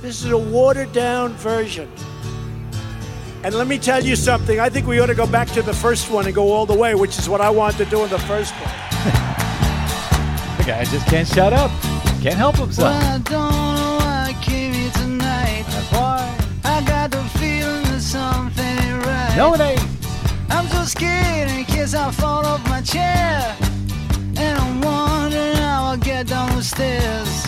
This is a watered down version. And let me tell you something. I think we ought to go back to the first one and go all the way, which is what I wanted to do in the first one. The guy just can't shut up. Can't help himself. Well, I don't know why I came here tonight. That's why. I got the feeling that something ain't right. No, it ain't. I'm so scared in case I fall off my chair. And I'm wondering how I'll get down the stairs.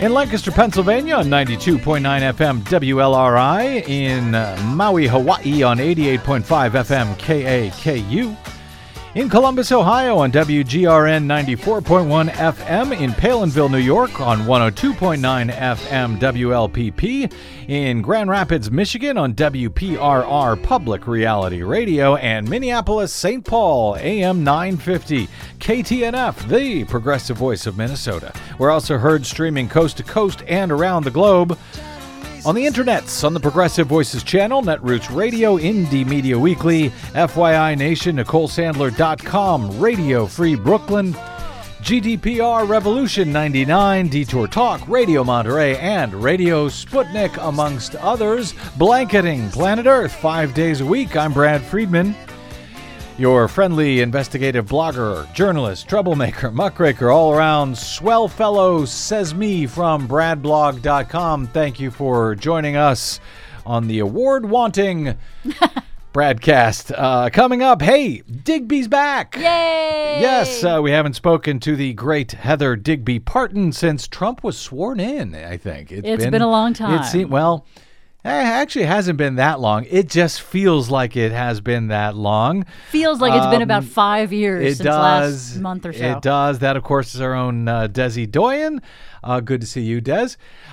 In Lancaster, Pennsylvania on 92.9 FM WLRI. In uh, Maui, Hawaii on 88.5 FM KAKU. In Columbus, Ohio on WGRN 94.1 FM. In Palenville, New York on 102.9 FM WLPP. In Grand Rapids, Michigan on WPRR Public Reality Radio. And Minneapolis, St. Paul, AM 950. KTNF, the progressive voice of Minnesota. We're also heard streaming coast to coast and around the globe. On the internets, on the Progressive Voices channel, Netroots Radio, Indie Media Weekly, FYI Nation, NicoleSandler.com, Radio Free Brooklyn, GDPR Revolution 99, Detour Talk, Radio Monterey, and Radio Sputnik, amongst others. Blanketing Planet Earth five days a week. I'm Brad Friedman. Your friendly investigative blogger, journalist, troublemaker, muckraker, all around swell fellow, says me from bradblog.com. Thank you for joining us on the award wanting broadcast. Uh, coming up, hey, Digby's back. Yay! Yes, uh, we haven't spoken to the great Heather Digby Parton since Trump was sworn in, I think. It's been a long time. It seemed, well, eh, actually, it hasn't been that long. It just feels like it has been that long. Feels like it's been about Um, five years It since does. last month or so. It does. That, of course, is our own uh, Desi Doyen. Uh, good to see you, Des.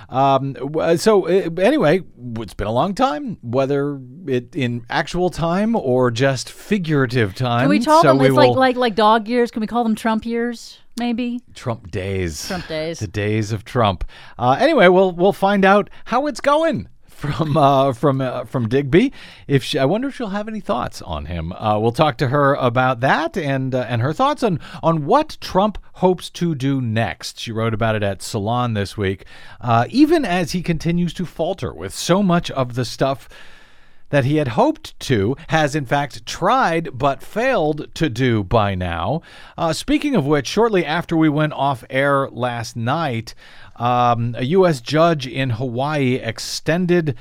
Um, so, uh, anyway, it's been a long time, whether it in actual time or just figurative time. Can we call so them? we It's like like like dog years. Can we call them Trump years? Maybe. Trump days. Trump days. The days of Trump. Uh, anyway, we'll we'll find out how it's going from uh, from uh, from Digby. If she, I wonder if she'll have any thoughts on him. Uh, we'll talk to her about that and uh, and her thoughts on on what Trump hopes to do next. She wrote about it at Salon this week. Uh, even as he continues to falter with so much of the stuff that he had hoped to, has in fact tried but failed to do by now. Uh, speaking of which, shortly after we went off air last night, um, a U.S. judge in Hawaii extended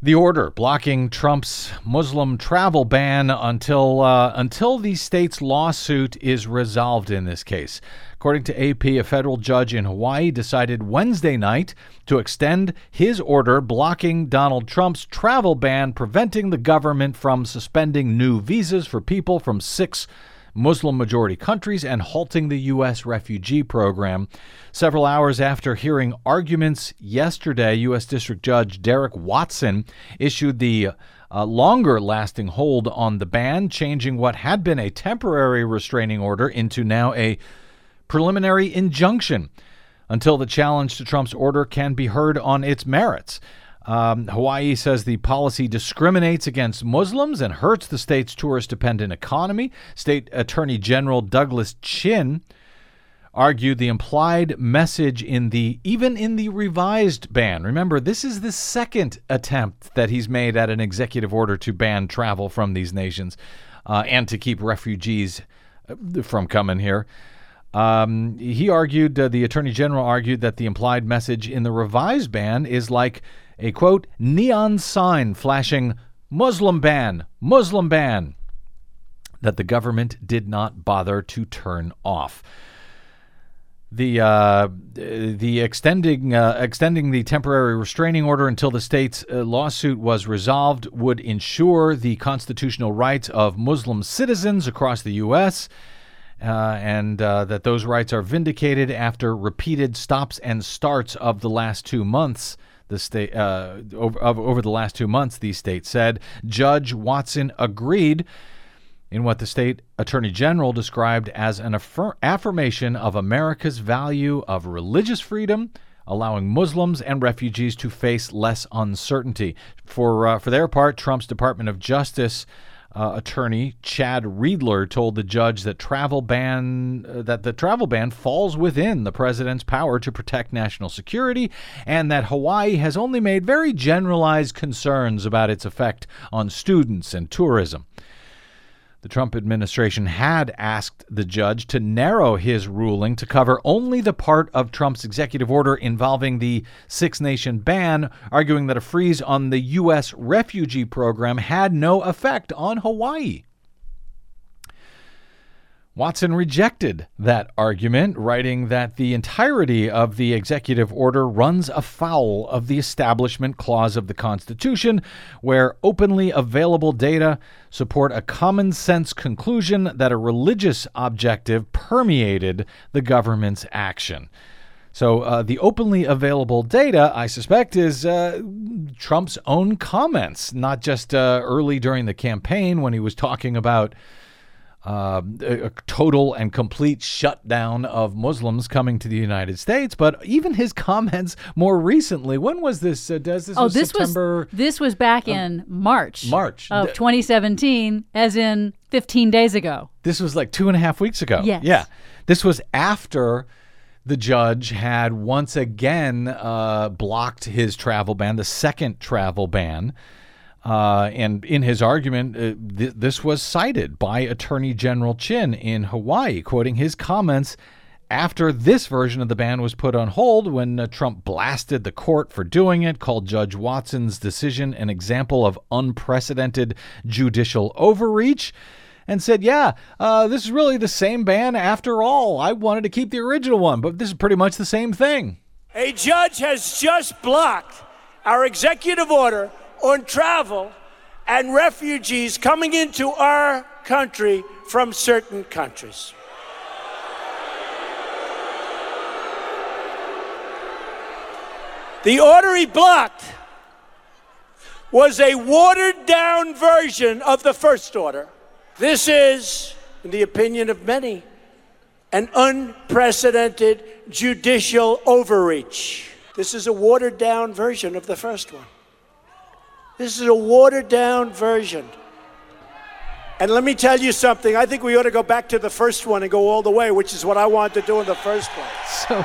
the order blocking Trump's Muslim travel ban until uh, until the state's lawsuit is resolved in this case. According to AP, a federal judge in Hawaii decided Wednesday night to extend his order blocking Donald Trump's travel ban, preventing the government from suspending new visas for people from six Muslim majority countries and halting the U.S. refugee program. Several hours after hearing arguments yesterday, U.S. District Judge Derrick Watson issued the uh, longer lasting hold on the ban, changing what had been a temporary restraining order into now a preliminary injunction until the challenge to Trump's order can be heard on its merits. Um, Hawaii says the policy discriminates against Muslims and hurts the state's tourist dependent economy. State Attorney General Douglas Chin argued the implied message in the even in the revised ban. Remember, this is the second attempt that he's made at an executive order to ban travel from these nations uh, and to keep refugees uh, from coming here. Um, he argued, uh, the attorney general argued that the implied message in the revised ban is like a quote neon sign flashing Muslim ban, Muslim ban, that the government did not bother to turn off. The uh, the extending uh, extending the temporary restraining order until the state's uh, lawsuit was resolved would ensure the constitutional rights of Muslim citizens across the U.S. Uh, and uh, that those rights are vindicated after repeated stops and starts of the last two months. The state uh, over, over the last two months, the state said Judge Watson agreed in what the state attorney general described as an affir- affirmation of America's value of religious freedom, allowing Muslims and refugees to face less uncertainty. For uh, for their part, Trump's Department of Justice. Uh, attorney Chad Readler told the judge that travel ban uh, that the travel ban falls within the president's power to protect national security and that Hawaii has only made very generalized concerns about its effect on students and tourism. The Trump administration had asked the judge to narrow his ruling to cover only the part of Trump's executive order involving the Six Nation ban, arguing that a freeze on the U.S. refugee program had no effect on Hawaii. Watson rejected that argument, writing that the entirety of the executive order runs afoul of the Establishment Clause of the Constitution, where openly available data support a common sense conclusion that a religious objective permeated the government's action. So, uh, the openly available data, I suspect, is uh, Trump's own comments, not just uh, early during the campaign when he was talking about uh, a a total and complete shutdown of Muslims coming to the United States, but even his comments more recently. When was this? Uh, does this Oh, was this September? was this was back in March. March. of 2017, as in 15 days ago. This was like two and a half weeks ago. Yes. Yeah. This was after the judge had once again uh, blocked his travel ban, the second travel ban. Uh, and in his argument, uh, th- this was cited by Attorney General Chin in Hawaii, quoting his comments after this version of the ban was put on hold when uh, Trump blasted the court for doing it, called Judge Watson's decision an example of unprecedented judicial overreach, and said, Yeah, uh, this is really the same ban after all. I wanted to keep the original one, but this is pretty much the same thing. A judge has just blocked our executive order on travel and refugees coming into our country from certain countries. The order he blocked was a watered down version of the first order. This is, in the opinion of many, an unprecedented judicial overreach. This is a watered down version of the first one. This is a watered down version. And let me tell you something. I think we ought to go back to the first one and go all the way, which is what I wanted to do in the first place. So,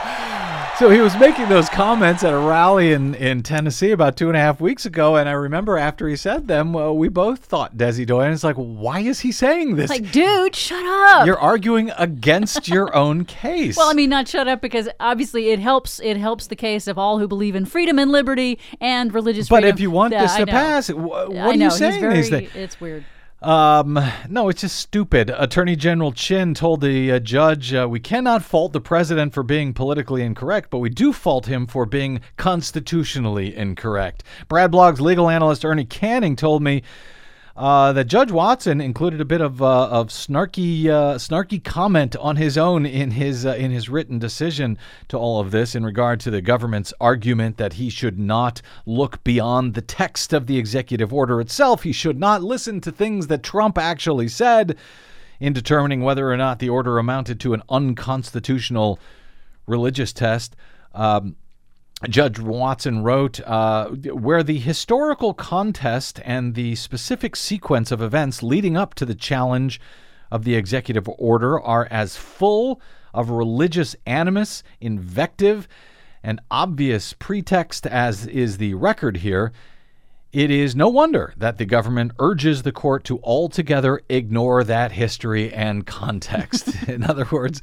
so he was making those comments at a rally in, in Tennessee about two and a half weeks ago, and I remember after he said them, well, we both thought Desi Doyen. It's like, why is he saying this? Like, dude, shut up. You're arguing against your own case. well, I mean, not shut up because obviously it helps. It helps the case of all who believe in freedom and liberty and religious freedom. but freedom. if you want this to pass, what I are know, you saying very, these things? It's weird. Um, no, it's just stupid. Attorney General Chin told the uh, judge, uh, "We cannot fault the president for being politically incorrect, but we do fault him for being constitutionally incorrect." Brad Blog's legal analyst Ernie Canning told me uh, that Judge Watson included a bit of uh, of snarky uh, snarky comment on his own in his uh, in his written decision to all of this in regard to the government's argument that he should not look beyond the text of the executive order itself. He should not listen to things that Trump actually said in determining whether or not the order amounted to an unconstitutional religious test. Um, Judge Watson wrote, uh, where the historical contest and the specific sequence of events leading up to the challenge of the executive order are as full of religious animus, invective, and obvious pretext as is the record here, it is no wonder that the government urges the court to altogether ignore that history and context. In other words,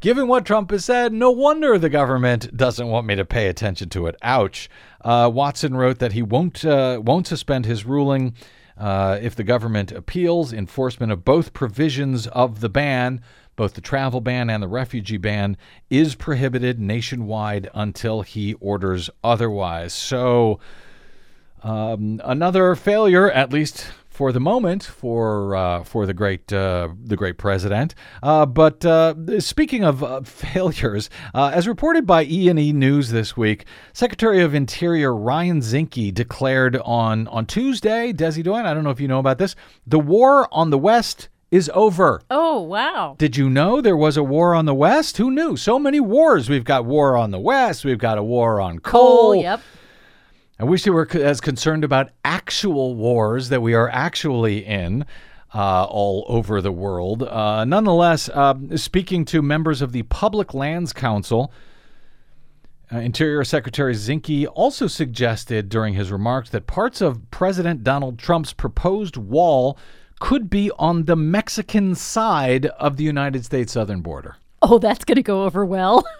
Given what Trump has said, no wonder the government doesn't want me to pay attention to it. Ouch. Uh, Watson wrote that he won't uh, won't suspend his ruling uh, if the government appeals enforcement of both provisions of the ban, both the travel ban and the refugee ban, is prohibited nationwide until he orders otherwise. So. Um, another failure, at least for the moment for uh, for the great uh, the great president. Uh, but uh, speaking of uh, failures, uh, as reported by E and E News this week, Secretary of Interior Ryan Zinke declared on on Tuesday, Desi Doyen, I don't know if you know about this, the war on the West is over. Oh, wow. Did you know there was a war on the West? Who knew? So many wars. We've got war on the West. We've got a war on coal. Coal, yep. I wish we were as concerned about actual wars that we are actually in uh, all over the world. Uh, nonetheless, uh, speaking to members of the Public Lands Council, uh, Interior Secretary Zinke also suggested during his remarks that parts of President Donald Trump's proposed wall could be on the Mexican side of the United States southern border. Oh, that's going to go over well.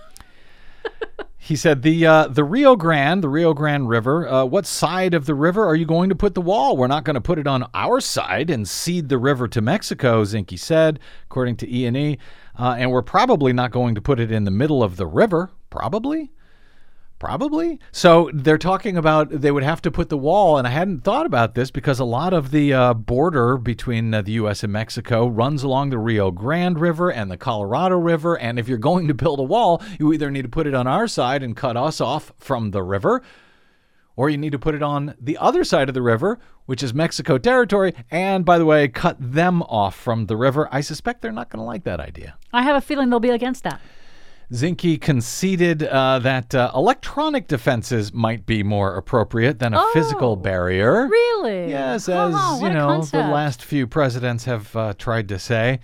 He said the uh, the Rio Grande, the Rio Grande River. Uh, what side of the river are you going to put the wall? We're not going to put it on our side and cede the river to Mexico, Zinke said, according to E and E. Uh, and we're probably not going to put it in the middle of the river. Probably. Probably. So they're talking about they would have to put the wall, and I hadn't thought about this because a lot of the uh, border between uh, the U.S. and Mexico runs along the Rio Grande River and the Colorado River. And if you're going to build a wall, you either need to put it on our side and cut us off from the river, or you need to put it on the other side of the river, which is Mexico territory, and by the way, cut them off from the river. I suspect they're not going to like that idea. I have a feeling they'll be against that. Zinke conceded uh, that uh, electronic defenses might be more appropriate than a Oh, physical barrier. Really? Yes, Oh, as what you know, concept. the last few presidents have uh, tried to say.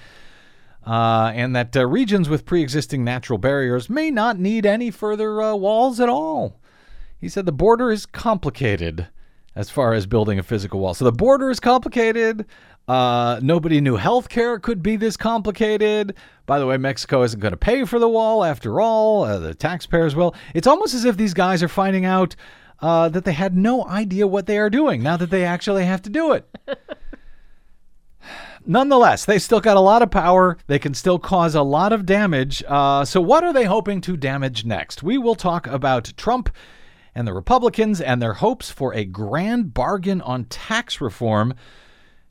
Uh, and that uh, regions with pre existing natural barriers may not need any further uh, walls at all. He said the border is complicated as far as building a physical wall. So the border is complicated. Uh, nobody knew healthcare could be this complicated. By the way, Mexico isn't going to pay for the wall after all. Uh, the taxpayers will. It's almost as if these guys are finding out uh, that they had no idea what they are doing now that they actually have to do it. Nonetheless, they still got a lot of power. They can still cause a lot of damage. Uh, so, what are they hoping to damage next? We will talk about Trump and the Republicans and their hopes for a grand bargain on tax reform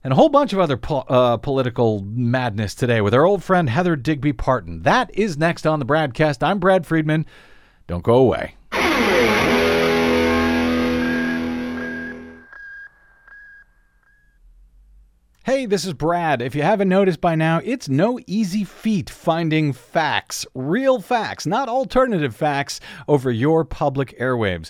and a whole bunch of other po- uh, political madness today with our old friend Heather Digby Parton. That is next on the broadcast. I'm Brad Friedman. Don't go away. Hey, this is Brad. If you haven't noticed by now, it's no easy feat finding facts, real facts, not alternative facts, over your public airwaves.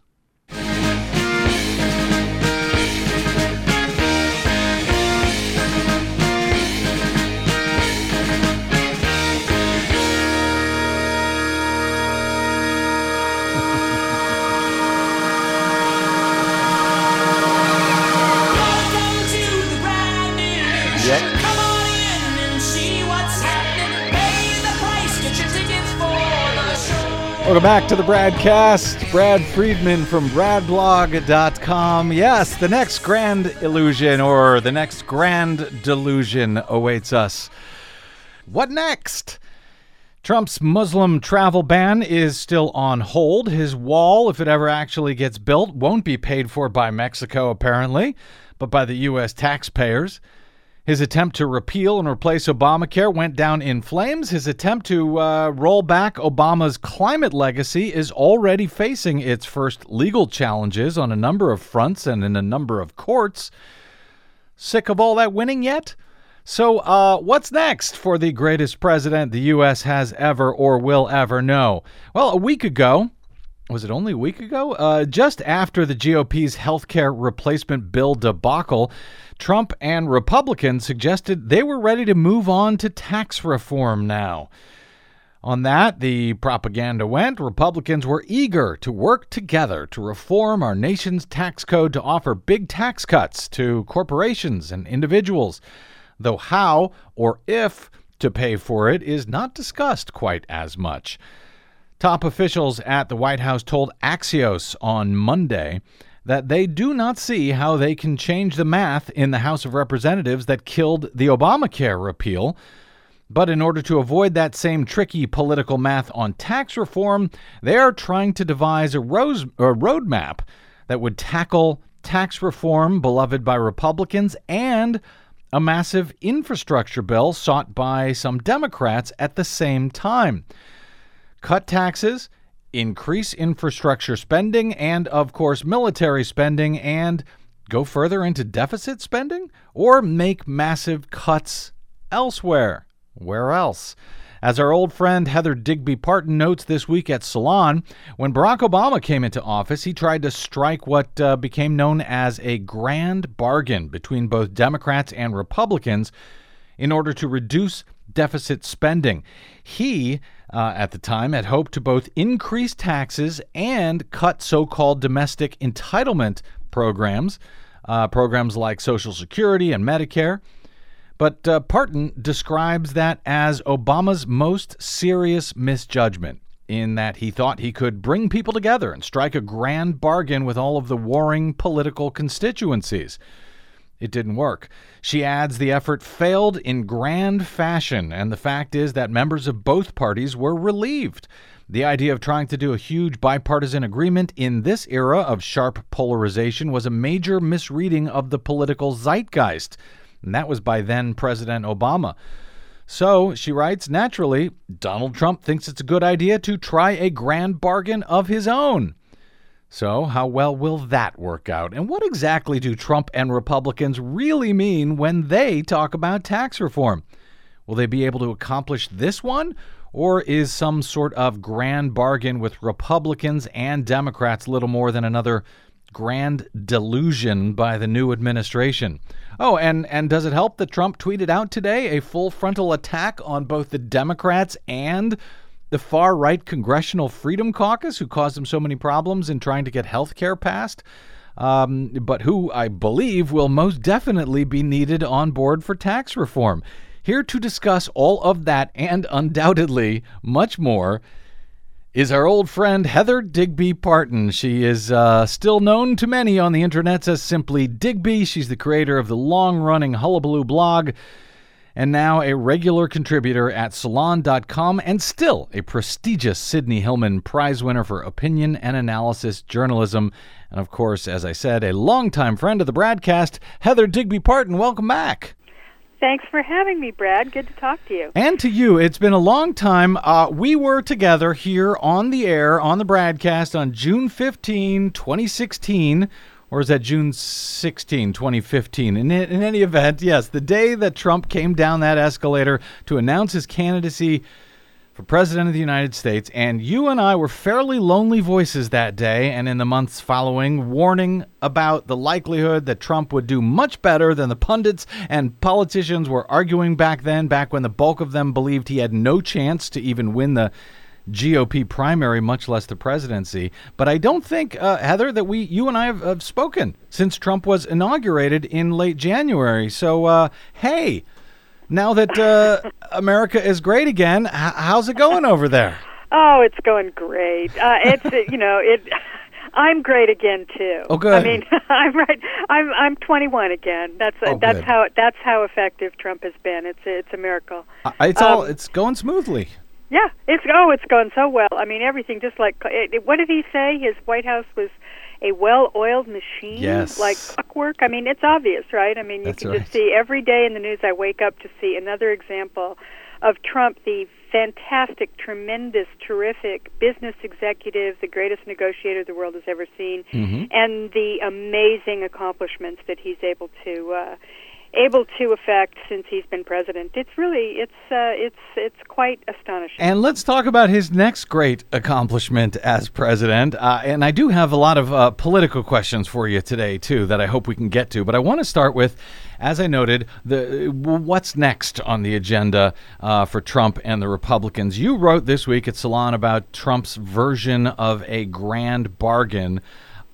Welcome back to the Bradcast. Brad Friedman from bradblog.com. Yes, the next grand illusion or the next grand delusion awaits us. What next? Trump's Muslim travel ban is still on hold. His wall, if it ever actually gets built, won't be paid for by Mexico, apparently, but by the U.S. taxpayers. His attempt to repeal and replace Obamacare went down in flames. His attempt to uh, roll back Obama's climate legacy is already facing its first legal challenges on a number of fronts and in a number of courts. Sick of all that winning yet? So, uh, what's next for the greatest president the U.S. has ever or will ever know? Well, a week ago, was it only a week ago? Uh, just after the GOP's healthcare replacement bill debacle, Trump and Republicans suggested they were ready to move on to tax reform now. On that, the propaganda went. Republicans were eager to work together to reform our nation's tax code to offer big tax cuts to corporations and individuals, though how or if to pay for it is not discussed quite as much. Top officials at the White House told Axios on Monday that they do not see how they can change the math in the House of Representatives that killed the Obamacare repeal. But in order to avoid that same tricky political math on tax reform, they are trying to devise a, rose, a roadmap that would tackle tax reform beloved by Republicans and a massive infrastructure bill sought by some Democrats at the same time. Cut taxes, increase infrastructure spending, and, of course, military spending, and go further into deficit spending, or make massive cuts elsewhere. Where else? As our old friend Heather Digby Parton notes this week at Salon, when Barack Obama came into office, he tried to strike what uh, became known as a grand bargain between both Democrats and Republicans in order to reduce deficit spending. He, uh, at the time, had hoped to both increase taxes and cut so called domestic entitlement programs, uh, programs like Social Security and Medicare. But uh, Parton describes that as Obama's most serious misjudgment, in that he thought he could bring people together and strike a grand bargain with all of the warring political constituencies. It didn't work. She adds the effort failed in grand fashion, and the fact is that members of both parties were relieved. The idea of trying to do a huge bipartisan agreement in this era of sharp polarization was a major misreading of the political zeitgeist and that was by then President Obama. So, she writes, naturally, Donald Trump thinks it's a good idea to try a grand bargain of his own. So, how well will that work out? And what exactly do Trump and Republicans really mean when they talk about tax reform? Will they be able to accomplish this one? Or is some sort of grand bargain with Republicans and Democrats little more than another grand delusion by the new administration? Oh, and, and does it help that Trump tweeted out today a full frontal attack on both the Democrats and the far right Congressional Freedom Caucus, who caused him so many problems in trying to get health care passed? Um, but who I believe will most definitely be needed on board for tax reform. Here to discuss all of that and undoubtedly much more is our old friend Heather Digby Parton. She is uh, still known to many on the internet as simply Digby. She's the creator of the long running Hullabaloo blog and now a regular contributor at Salon.com and still a prestigious Sidney Hillman Prize winner for opinion and analysis journalism. And of course, as I said, a longtime friend of the broadcast, Heather Digby Parton. Welcome back. Thanks for having me, Brad. Good to talk to you. And to you, it's been a long time. Uh, we were together here on the air, on the broadcast on June 15, 2016. Or is that June 16, 2015? In, in any event, yes, the day that Trump came down that escalator to announce his candidacy for President of the United States. And you and I were fairly lonely voices that day and in the months following, warning about the likelihood that Trump would do much better than the pundits and politicians were arguing back then, back when the bulk of them believed he had no chance to even win the GOP primary, much less the presidency. But I don't think, uh, Heather, that we, you and I have, have, spoken since Trump was inaugurated in late January. So, uh, hey, now that uh, America is great again, h- how's it going over there? Oh, it's going great. Uh, it's you know it. I'm great again too. Oh, good. I mean, I'm right. I'm I'm 21 again. That's Oh, that's good. how that's how effective Trump has been. It's it's a miracle. Uh, It's all Um, it's going smoothly. Yeah, it's oh, it's going so well. I mean, everything just like it, it- what did he say? His White House was a well-oiled machine, Yes. like clockwork. I mean, it's obvious, right? I mean, you That's can right. just see every day in the news. I wake up to see another example of Trump, the fantastic, tremendous, terrific business executive, the greatest negotiator the world has ever seen, Mm-hmm. and the amazing accomplishments that he's able to. Uh, able to affect since he's been president. It's really it's uh, it's it's quite astonishing. And let's talk about his next great accomplishment as president. Uh, and I do have a lot of uh, political questions for you today too that I hope we can get to. But I want to start with, as I noted, the what's next on the agenda uh, for Trump and the Republicans. You wrote this week at Salon about Trump's version of a grand bargain.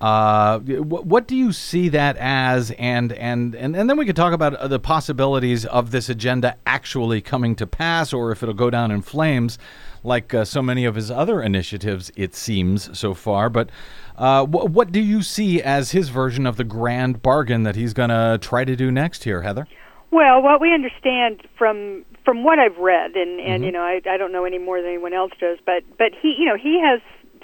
Uh, wh- what do you see that as, and and and, and then we could talk about uh, the possibilities of this agenda actually coming to pass, or if it'll go down in flames, like uh, so many of his other initiatives, it seems so far. But uh, wh- what do you see as his version of the grand bargain that he's going to try to do next here, Heather? Well, what we understand from from what I've read, and and you know, I I don't know any more than anyone else does, but but he you know he has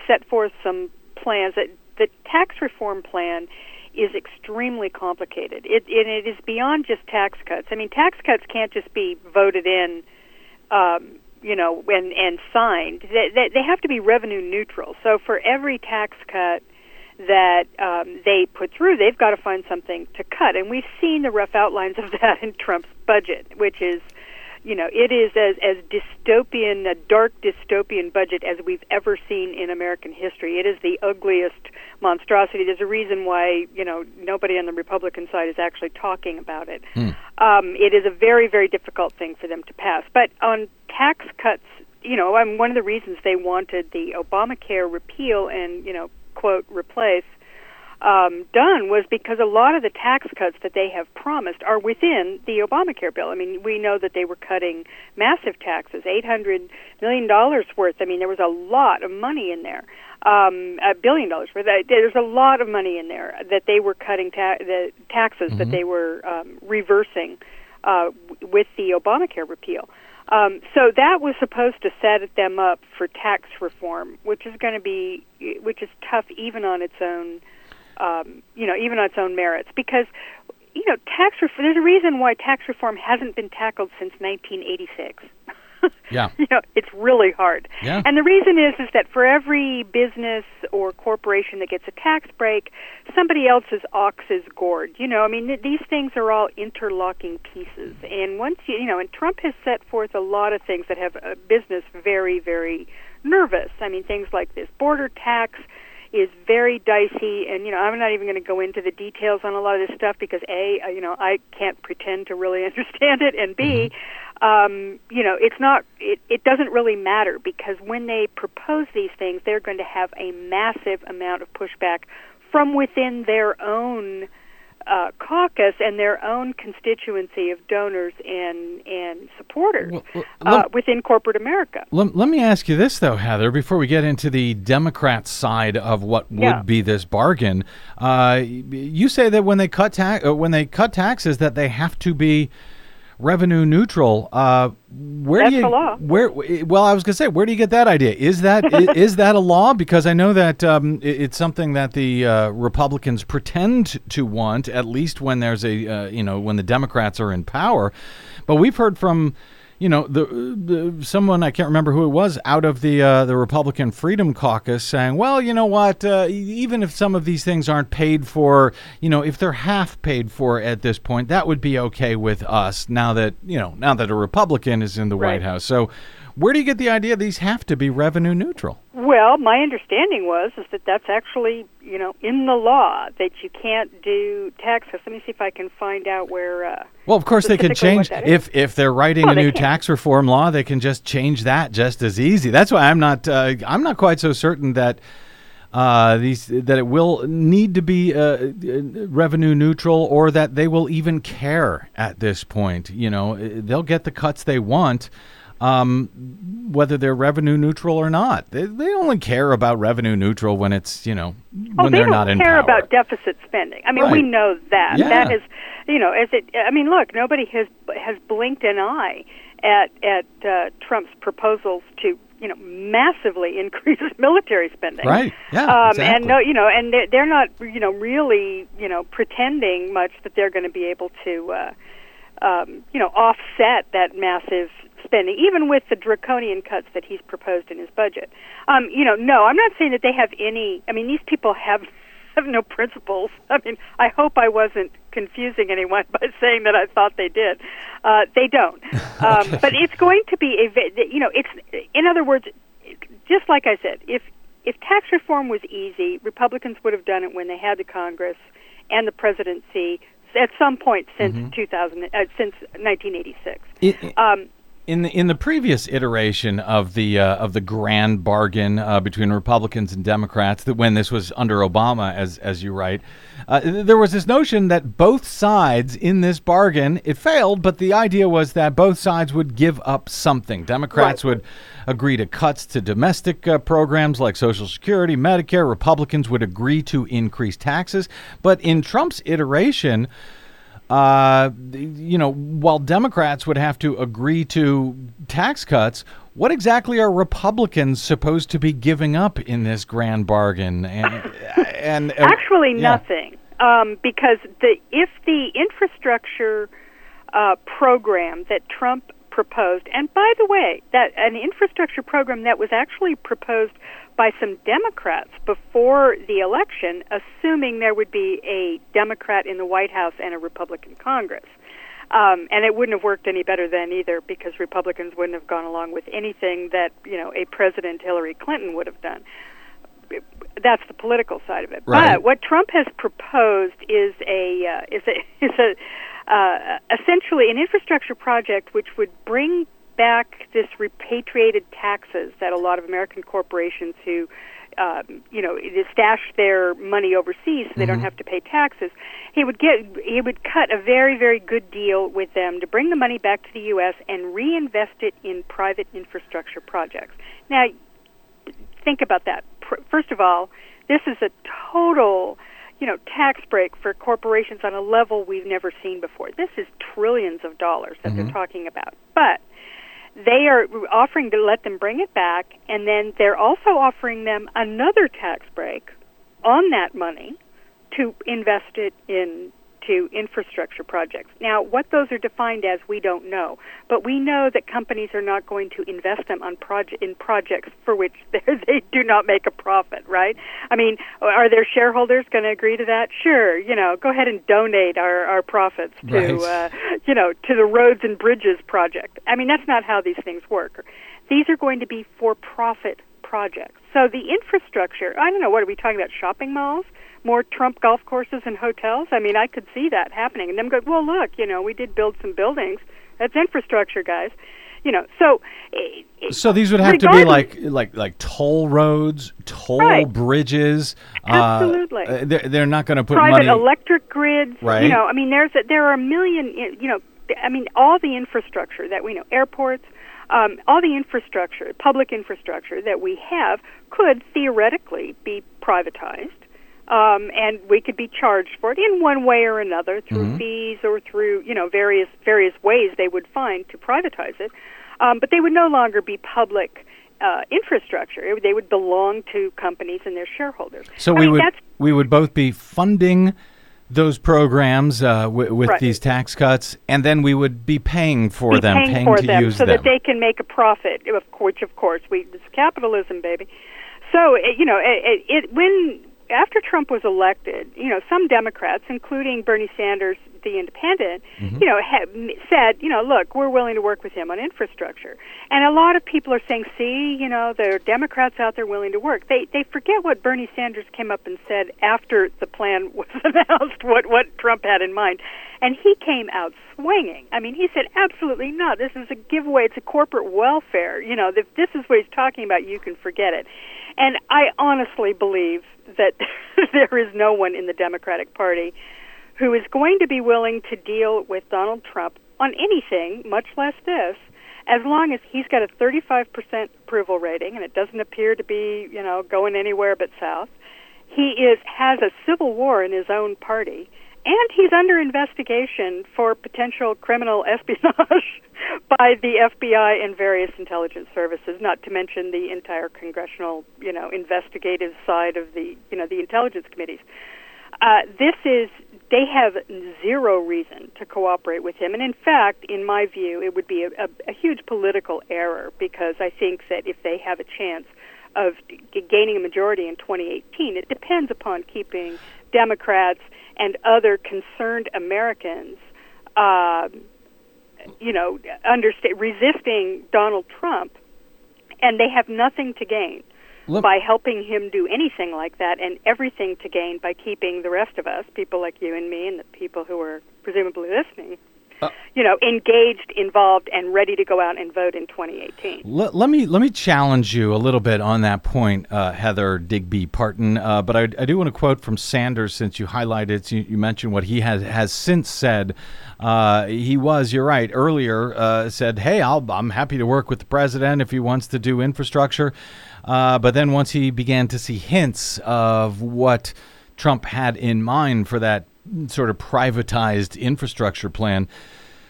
set forth some plans that the tax reform plan is extremely complicated. It and it is beyond just tax cuts. I mean, tax cuts can't just be voted in. Um, you know, and and signed, they, they, they have to be revenue neutral. So for every tax cut that um, they put through, they've got to find something to cut. And we've seen the rough outlines of that in Trump's budget, which is, you know, it is as, as dystopian, a dark dystopian budget as we've ever seen in American history. It is the ugliest monstrosity. There's a reason why, you know, nobody on the Republican side is actually talking about it. Um, it is a very, very difficult thing for them to pass. But on tax cuts, you know, um, one of the reasons they wanted the Obamacare repeal and, you know, quote, replace um, done was because a lot of the tax cuts that they have promised are within the Obamacare bill. I mean, we know that they were cutting massive taxes, eight hundred million dollars worth. I mean, there was a lot of money in there, um, a billion dollars worth. There's a lot of money in there that they were cutting ta- the taxes that they were um, reversing uh, with the Obamacare repeal. Um, so that was supposed to set them up for tax reform, which is going to be, which is tough even on its own, um, you know, even on its own merits, because you know, tax reform. There's a reason why tax reform hasn't been tackled since 1986. Yeah. you know, it's really hard. Yeah. And the reason is is that for every business or corporation that gets a tax break, somebody else's ox is gored. You know, I mean, th- these things are all interlocking pieces. And once you, you know, and Trump has set forth a lot of things that have uh, business very, very nervous. I mean, things like this border tax is very dicey and you know I'm not even going to go into the details on a lot of this stuff because a uh, you know I can't pretend to really understand it and b um, you know it's not it, it doesn't really matter because when they propose these things they're going to have a massive amount of pushback from within their own uh, caucus and their own constituency of donors and and supporters Well, well, uh, let- within corporate America. Let, let me ask you this, though, Heather, before we get into the Democrat side of what would Yeah. be this bargain. Uh, you say that when they cut ta- uh, when they cut taxes, that they have to be revenue neutral. Uh, where That's do you where? Well, I was gonna say, where do you get that idea? Is that is, is that a law? Because I know that um, i- it's something that the uh, Republicans pretend to want, at least when there's a uh, you know when the Democrats are in power. But we've heard from you know the, the someone I can't remember who it was out of the uh, the Republican Freedom Caucus saying, well, you know what, uh, even if some of these things aren't paid for, you know, if they're half paid for at this point, that would be okay with us. Now that you know, now that a Republican is in the Right. White House, so where do you get the idea these have to be revenue neutral? Well, my understanding was is that that's actually you know in the law that you can't do taxes. Let me see if I can find out where. Uh, Well, of course they can change if if they're writing Oh, a new can. tax reform law, they can just change that just as easy. That's why I'm not uh, I'm not quite so certain that uh, these that it will need to be uh, revenue neutral or that they will even care at this point. You know, they'll get the cuts they want. Um, whether they're revenue neutral or not, they, they only care about revenue neutral when it's you know oh, when they they're don't not in care power. about deficit spending. I mean, we know that. Yeah. That is, you know, as it. I mean, look, nobody has has blinked an eye at at uh, Trump's proposals to you know massively increase military spending. Right. Yeah, Um, exactly. And no, you know, and they're, they're not you know really you know pretending much that they're going to be able to uh, um, you know offset that massive spending, even with the draconian cuts that he's proposed in his budget. Um, you know, no, I'm not saying that they have any. I mean, these people have have no principles. I mean, I hope I wasn't confusing anyone by saying that I thought they did. Uh, they don't. Um, But it's going to be a, you know, it's in other words, just like I said, if if tax reform was easy, Republicans would have done it when they had the Congress and the presidency at some point since 2000 uh, since 1986. It- Um, in the in the previous iteration of the uh, of the grand bargain uh, between Republicans and Democrats, that when this was under Obama, as as you write, uh, there was this notion that both sides in this bargain it failed, but the idea was that both sides would give up something. Democrats Right. would agree to cuts to domestic uh, programs like Social Security, Medicare. Republicans would agree to increase taxes, but in Trump's iteration uh, you know, while Democrats would have to agree to tax cuts, what exactly are Republicans supposed to be giving up in this grand bargain? And, and uh, Actually, yeah. nothing, um, because the if the infrastructure uh, program that Trump proposed, and by the way, that an infrastructure program that was actually proposed by some Democrats before the election, assuming there would be a Democrat in the White House and a Republican Congress. Um, and it wouldn't have worked any better then either, because Republicans wouldn't have gone along with anything that you know a President Hillary Clinton would have done that's the political side of it. Right. But what Trump has proposed is a uh, is a is a uh, essentially an infrastructure project which would bring back this repatriated taxes that a lot of American corporations who um, you know stash their money overseas so they don't have to pay taxes. He would get he would cut a very very good deal with them to bring the money back to the U.S. and reinvest it in private infrastructure projects. Now think about that. Pr- First of all, this is a total, you know, tax break for corporations on a level we've never seen before. This is trillions of dollars that they're talking about. But they are offering to let them bring it back, and then they're also offering them another tax break on that money to invest it in to infrastructure projects. Now, what those are defined as, we don't know, but we know that companies are not going to invest them on project in projects for which they they do not make a profit, right? I mean, are their shareholders going to agree to that? Sure, you know, go ahead and donate our our profits to Right. uh, you know to the roads and bridges project. I mean, that's not how these things work. These are going to be for profit projects. So the infrastructure, I don't know, what are we talking about? Shopping malls? More Trump golf courses and hotels? I mean, I could see that happening. And them go, well, look, you know, we did build some buildings. That's infrastructure, guys. You know, so. eh, eh, So these would have to be like like like toll roads, toll Right. bridges. Absolutely. Uh, they're, they're not going to put private money. electric grids. Right. You know, I mean, there's a, there are a million. You know, I mean, all the infrastructure that we know, airports, um, all the infrastructure, public infrastructure that we have, could theoretically be privatized. Um, and we could be charged for it in one way or another through fees or through you know various various ways they would find to privatize it, um, but they would no longer be public uh, infrastructure. It- They would belong to companies and their shareholders. So I we mean, would we would both be funding those programs uh, w- with Right. these tax cuts, and then we would be paying for be them, paying, for to them use so them. that they can make a profit. Of course, of course, we it's capitalism, baby. So it, you know, it, it when after Trump was elected, you know, some Democrats, including Bernie Sanders, the Independent, Mm-hmm. you know, ha- m- said, you know, look, we're willing to work with him on infrastructure. And a lot of people are saying, see, you know, there are Democrats out there willing to work. They they forget what Bernie Sanders came up and said after the plan was announced, what what Trump had in mind, and he came out swinging. I mean, he said, absolutely not. This is a giveaway. It's a corporate welfare. You know, if this is what he's talking about, you can forget it. And I honestly believe that there is no one in the Democratic Party who is going to be willing to deal with Donald Trump on anything, much less this, as long as he's got a 35% approval rating and it doesn't appear to be, you know, going anywhere but south. He is has a civil war in his own party and he's under investigation for potential criminal espionage by the FBI and various intelligence services, not to mention the entire congressional, you know, investigative side of the, you know, the intelligence committees. Uh, this is they have zero reason to cooperate with him, and in fact, in my view, it would be a, a, a huge political error because I think that if they have a chance of g- gaining a majority in 2018, it depends upon keeping Democrats and other concerned Americans, uh, you know, understa- resisting Donald Trump, and they have nothing to gain by helping him do anything like that, and everything to gain by keeping the rest of us, people like you and me, and the people who are presumably listening, You know, engaged, involved, and ready to go out and vote in 2018. Let, let me let me challenge you a little bit on that point, uh, Heather Digby Parton. Uh, but I, I do want to quote from Sanders since you highlighted, you, you mentioned what he has has since said. Uh, he was, you're right, earlier uh, said, "Hey, I'll, I'm happy to work with the president if he wants to do infrastructure." Uh, but then once he began to see hints of what Trump had in mind for that sort of privatized infrastructure plan.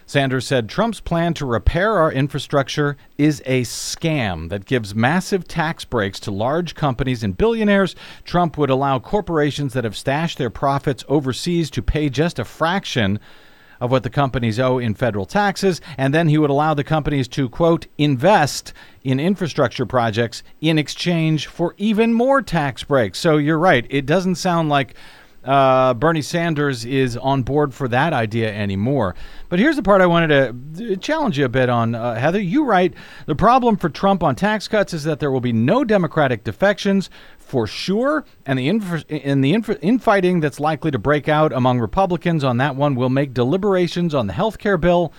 Sanders said Trump's plan to repair our infrastructure is a scam that gives massive tax breaks to large companies and billionaires. Trump would allow corporations that have stashed their profits overseas to pay just a fraction of what the companies owe in federal taxes, and then he would allow the companies to, quote, invest in infrastructure projects in exchange for even more tax breaks. So you're right. It doesn't sound like uh, Bernie Sanders is on board for that idea anymore. But here's the part I wanted to uh, challenge you a bit on, uh, Heather. You write the problem for Trump on tax cuts is that there will be no Democratic defections for sure, and the inf- and the inf- infighting that's likely to break out among Republicans on that one will make deliberations on the health care bill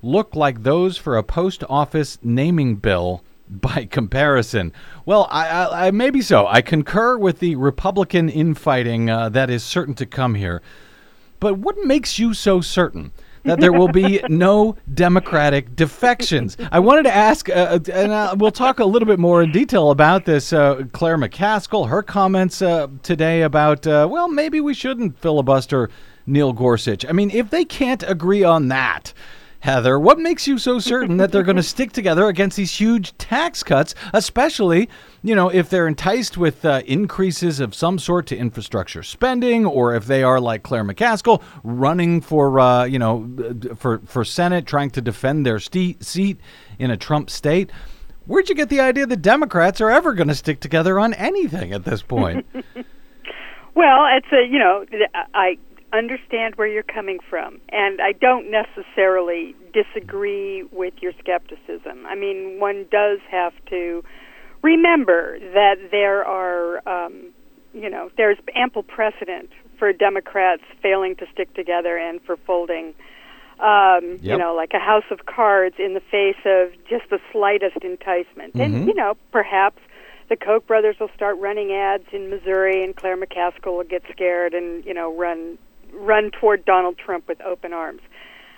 look like those for a post office naming bill by comparison. Well, I, I, I maybe so. I concur with the Republican infighting uh, that is certain to come here. But what makes you so certain? That there will be no Democratic defections. I wanted to ask, uh, and uh, we'll talk a little bit more in detail about this. Uh, Claire McCaskill, her comments uh, today about, uh, well, maybe we shouldn't filibuster Neil Gorsuch. I mean, if they can't agree on that, Heather, what makes you so certain that they're going to stick together against these huge tax cuts, especially, you know, if they're enticed with uh, increases of some sort to infrastructure spending, or if they are like Claire McCaskill running for, uh, you know, for for Senate, trying to defend their ste- seat in a Trump state? Where'd you get the idea that Democrats are ever going to stick together on anything at this point? Well, it's a you know I understand where you're coming from, and I don't necessarily disagree with your skepticism. I mean, one does have to remember that there are um, you know there's ample precedent for Democrats failing to stick together and for folding. Um, You know, like a house of cards in the face of just the slightest enticement. And, you know, perhaps the Koch brothers will start running ads in Missouri, and Claire McCaskill will get scared and you know run run toward Donald Trump with open arms.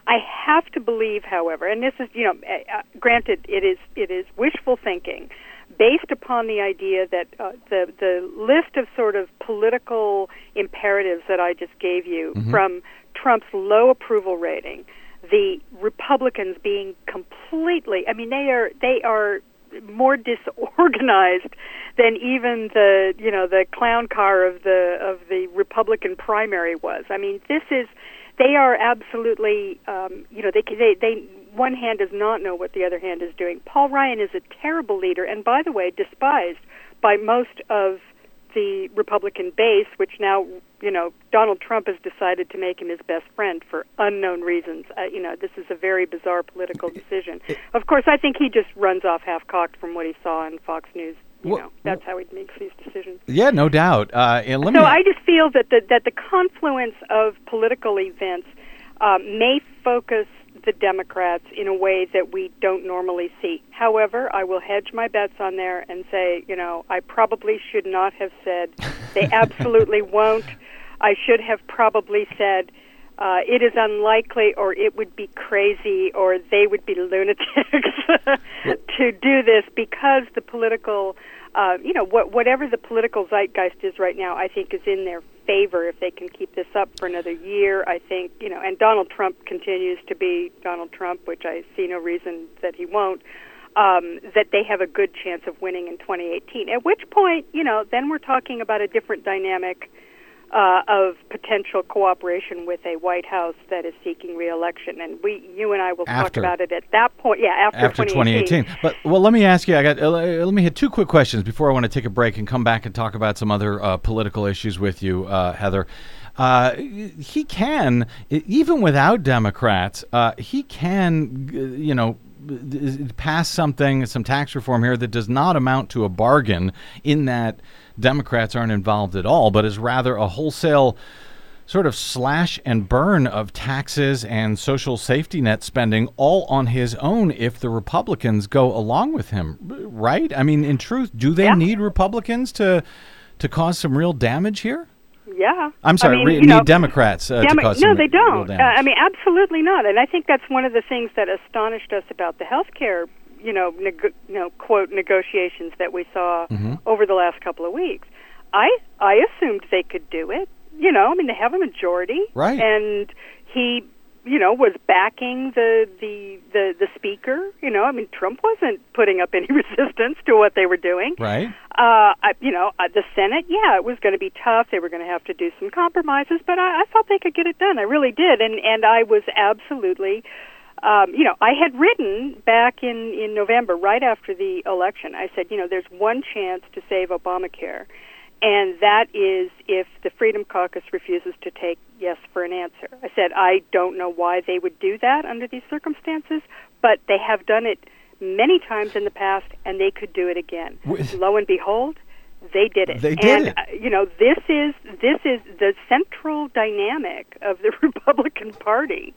I have to believe, however, and this is you know, uh, granted, it is it is wishful thinking, based upon the idea that uh, the the list of sort of political imperatives that I just gave you from Trump's low approval rating, the Republicans being completely I mean they are they are more disorganized than even the you know the clown car of the of the Republican primary was. I mean, this is they are absolutely um, you know they they they one hand does not know what the other hand is doing. Paul Ryan is a terrible leader, and by the way, despised by most of the Republican base, which now you know Donald Trump has decided to make him his best friend for unknown reasons. Uh, you know, this is a very bizarre political decision. Of course, I think he just runs off half cocked from what he saw on Fox News. You Well- know, that's how he makes these decisions. yeah, no doubt. Uh, and let So me. I just feel that the, that the confluence of political events um, may focus the Democrats in a way that we don't normally see. However, I will hedge my bets on there and say, you know, I probably should not have said they absolutely won't. I should have probably said uh, it is unlikely, or it would be crazy, or they would be lunatics to do this because the political, uh, you know, what, whatever the political zeitgeist is right now, I think is in their favor if they can keep this up for another year. I think, you know, and Donald Trump continues to be Donald Trump, which I see no reason that he won't. Um, that they have a good chance of winning in 2018. At which point, you know, then we're talking about a different dynamic uh, of potential cooperation with a White House that is seeking reelection. And we, you and I, will talk about it at that point. Yeah, after, after 2018. But well, let me ask you. I got. Uh, let me hit two quick questions before I want to take a break and come back and talk about some other uh, political issues with you, uh, Heather. Uh, he can, even without Democrats, uh, he can, you know, pass something, some tax reform here that does not amount to a bargain in that Democrats aren't involved at all, but is rather a wholesale sort of slash and burn of taxes and social safety net spending all on his own if the Republicans go along with him, right? I mean, in truth, do they Yeah. need Republicans to to cause some real damage here? Yeah. I'm sorry, I mean, re- need know, Democrats uh, to cause no, they don't. Uh. I mean, absolutely not. And I think that's one of the things that astonished us about the health care, you know, neg- you know, quote negotiations that we saw Mm-hmm. over the last couple of weeks. I I assumed they could do it. You know, I mean, they have a majority, Right. And he, you know, was backing the the the the speaker. You know, I mean, Trump wasn't putting up any resistance to what they were doing. right? Uh, I, you know, uh, the Senate, yeah, it was going to be tough. They were going to have to do some compromises, but I, I thought they could get it done. I really did, and and I was absolutely, um, you know, I had written back in in November, right after the election. I said, you know, there's one chance to save Obamacare, and that is if the Freedom Caucus refuses to take yes for an answer. I said I don't know why they would do that under these circumstances, but they have done it many times in the past, and they could do it again. Lo and behold, they did it. They did and, it. uh, you know, this is this is the central dynamic of the Republican Party.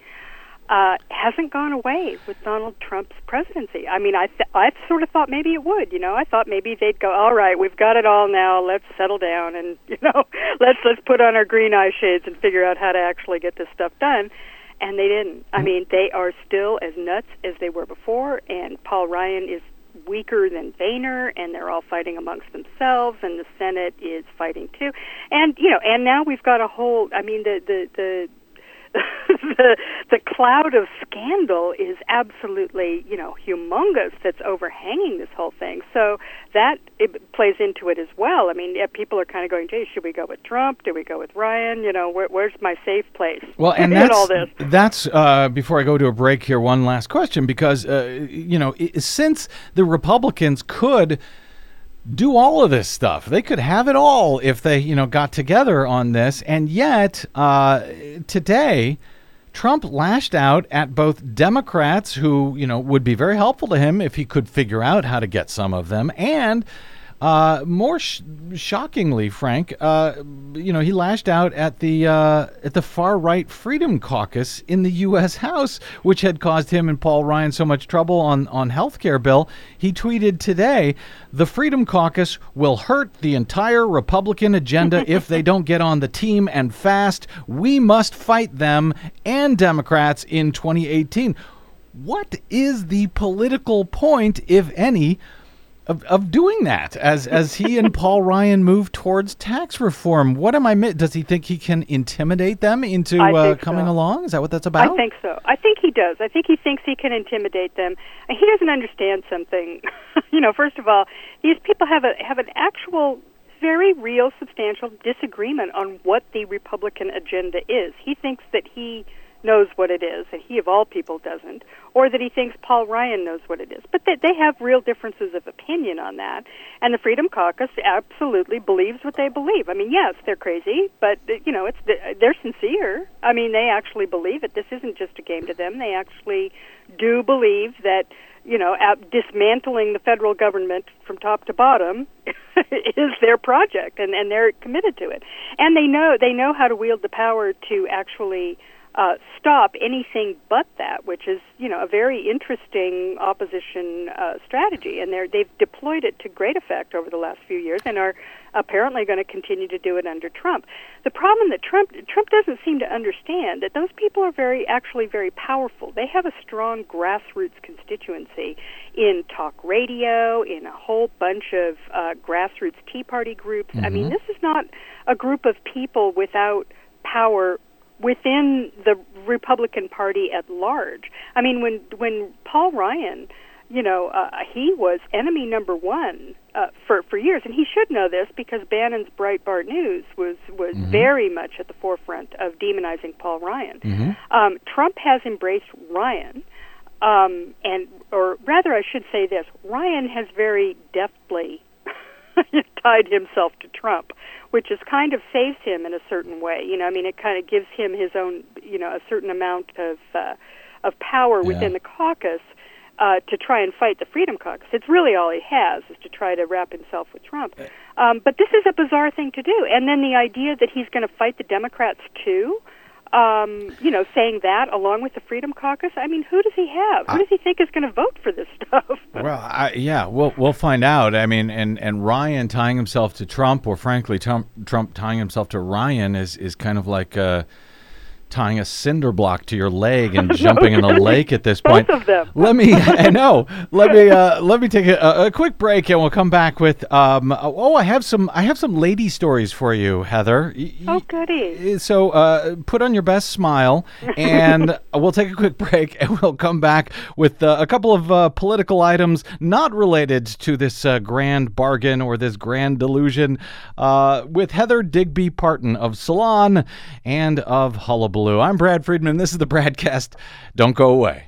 Uh, hasn't gone away with Donald Trump's presidency. I mean, I th- I sort of thought maybe it would. You know, I thought maybe they'd go, all right, we've got it all now. Let's settle down and you know, let's let's put on our green eye shades and figure out how to actually get this stuff done. And they didn't. I mean, they are still as nuts as they were before. And Paul Ryan is weaker than Boehner, and they're all fighting amongst themselves, and the Senate is fighting too. And you know, and now we've got a whole. I mean, the the the the the cloud of scandal is absolutely you know humongous that's overhanging this whole thing. So that it plays into it as well. I mean yeah, people are kind of going gee should we go with trump? Do we go with ryan? You know where, where's my safe place Well, and that's all this? that's uh, before I go to a break here. One last question, because uh, you know, since the Republicans could do all of this stuff, they could have it all if they you know got together on this, and yet uh, today. Trump lashed out at both Democrats, who you know would be very helpful to him if he could figure out how to get some of them, and uh, more sh- shockingly, Frank, uh, you know, he lashed out at the uh, at the far right Freedom Caucus in the U.S. House, which had caused him and Paul Ryan so much trouble on on health care bill. He tweeted today, "The Freedom Caucus will hurt the entire Republican agenda if they don't get on the team and fast. We must fight them and Democrats in 2018." What is the political point, if any? Of, of doing that as as he and Paul Ryan move towards tax reform. What am I? mi- Does he think he can intimidate them into uh, coming so. along? Is that what that's about? I think so. I think he does. I think he thinks he can intimidate them. He doesn't understand something. you know, first of all, these people have a have an actual very real substantial disagreement on what the Republican agenda is. He thinks that he knows what it is, and he of all people doesn't, or that he thinks Paul Ryan knows what it is. But that they have real differences of opinion on that. And the Freedom Caucus absolutely believes what they believe. I mean, yes, they're crazy, but you know, it's they're sincere. I mean, they actually believe it. This isn't just a game to them. They actually do believe that you know, dismantling the federal government from top to bottom is their project, and, and they're committed to it. And they know they know how to wield the power to actually uh, stop anything but that, which is you know a very interesting opposition uh, strategy, and they're, they've deployed it to great effect over the last few years, and are apparently going to continue to do it under Trump. The problem that Trump Trump doesn't seem to understand that those people are very actually very powerful. They have a strong grassroots constituency in talk radio, in a whole bunch of uh, grassroots Tea Party groups. I mean, this is not a group of people without power within the Republican Party at large. I mean, when when Paul Ryan you know, uh, he was enemy number one uh, for for years, and he should know this because Bannon's Breitbart News was was very much at the forefront of demonizing Paul Ryan. Um, Trump has embraced Ryan, um, and or rather, I should say this: Ryan has very deftly tied himself to Trump, which has kind of saves him in a certain way. You know, I mean, it kind of gives him his own, you know, a certain amount of uh, of power within the caucus uh, to try and fight the Freedom Caucus. It's really all he has is to try to wrap himself with Trump. Um, but this is a bizarre thing to do. And then the idea that he's going to fight the Democrats too. Um, you know, saying that along with the Freedom Caucus. I mean, who does he have? Who does he think is going to vote for this stuff? Well, I, yeah, we'll we'll find out. I mean, and and Ryan tying himself to Trump, or frankly, Trump Trump tying himself to Ryan is is kind of like uh, tying a cinder block to your leg and jumping in the lake at this Both point. of them. Let me, I know. Let me uh, let me take a, a quick break, and we'll come back with. Um, oh, I have some I have some lady stories for you, Heather. Oh, goody. so uh, put on your best smile, and we'll take a quick break, and we'll come back with uh, a couple of uh, political items not related to this uh, grand bargain or this grand delusion, uh, with Heather Digby Parton of Salon and of Hullabaloo. I'm Brad Friedman. This is the Bradcast. Don't go away.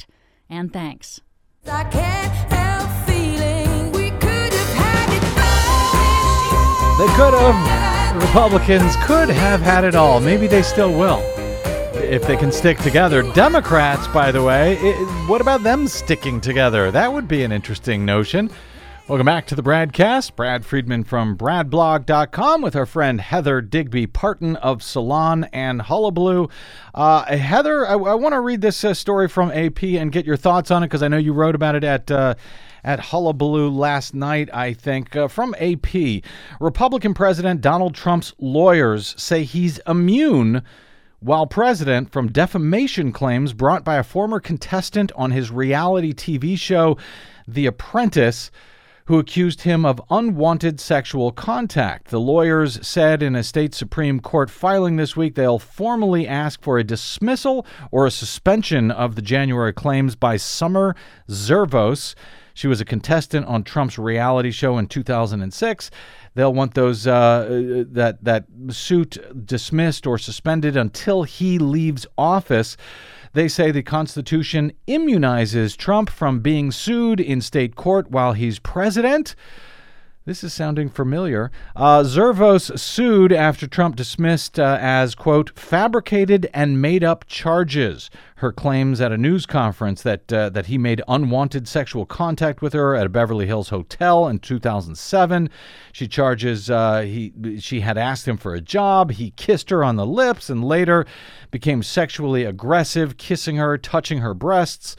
And thanks. I can't help feeling we could have had it. They could have. Republicans could have had it all. Maybe they still will. If they can stick together. Democrats, by the way, i what about them sticking together? That would be an interesting notion. Welcome back to the Bradcast. Brad Friedman from BradBlog.com with our friend Heather Digby Parton of Salon and Hullabaloo. Uh, Heather, I, I want to read this uh, story from AP and get your thoughts on it because I know you wrote about it at. Uh, at Hullabaloo last night, I think, uh, from AP. Republican President Donald Trump's lawyers say he's immune while president from defamation claims brought by a former contestant on his reality TV show, The Apprentice who accused him of unwanted sexual contact. The lawyers said in a state Supreme Court filing this week they'll formally ask for a dismissal or a suspension of the January claims by Summer Zervos. She was a contestant on Trump's reality show in 2006. They'll want those uh, that that suit dismissed or suspended until he leaves office. They say the Constitution immunizes Trump from being sued in state court while he's president. This is sounding familiar. Uh, Zervos sued after Trump dismissed uh, as, quote, fabricated and made up charges. Her claims at a news conference that, uh, that he made unwanted sexual contact with her at a Beverly Hills hotel in 2007. She charges uh, he, she had asked him for a job. He kissed her on the lips and later became sexually aggressive, kissing her, touching her breasts.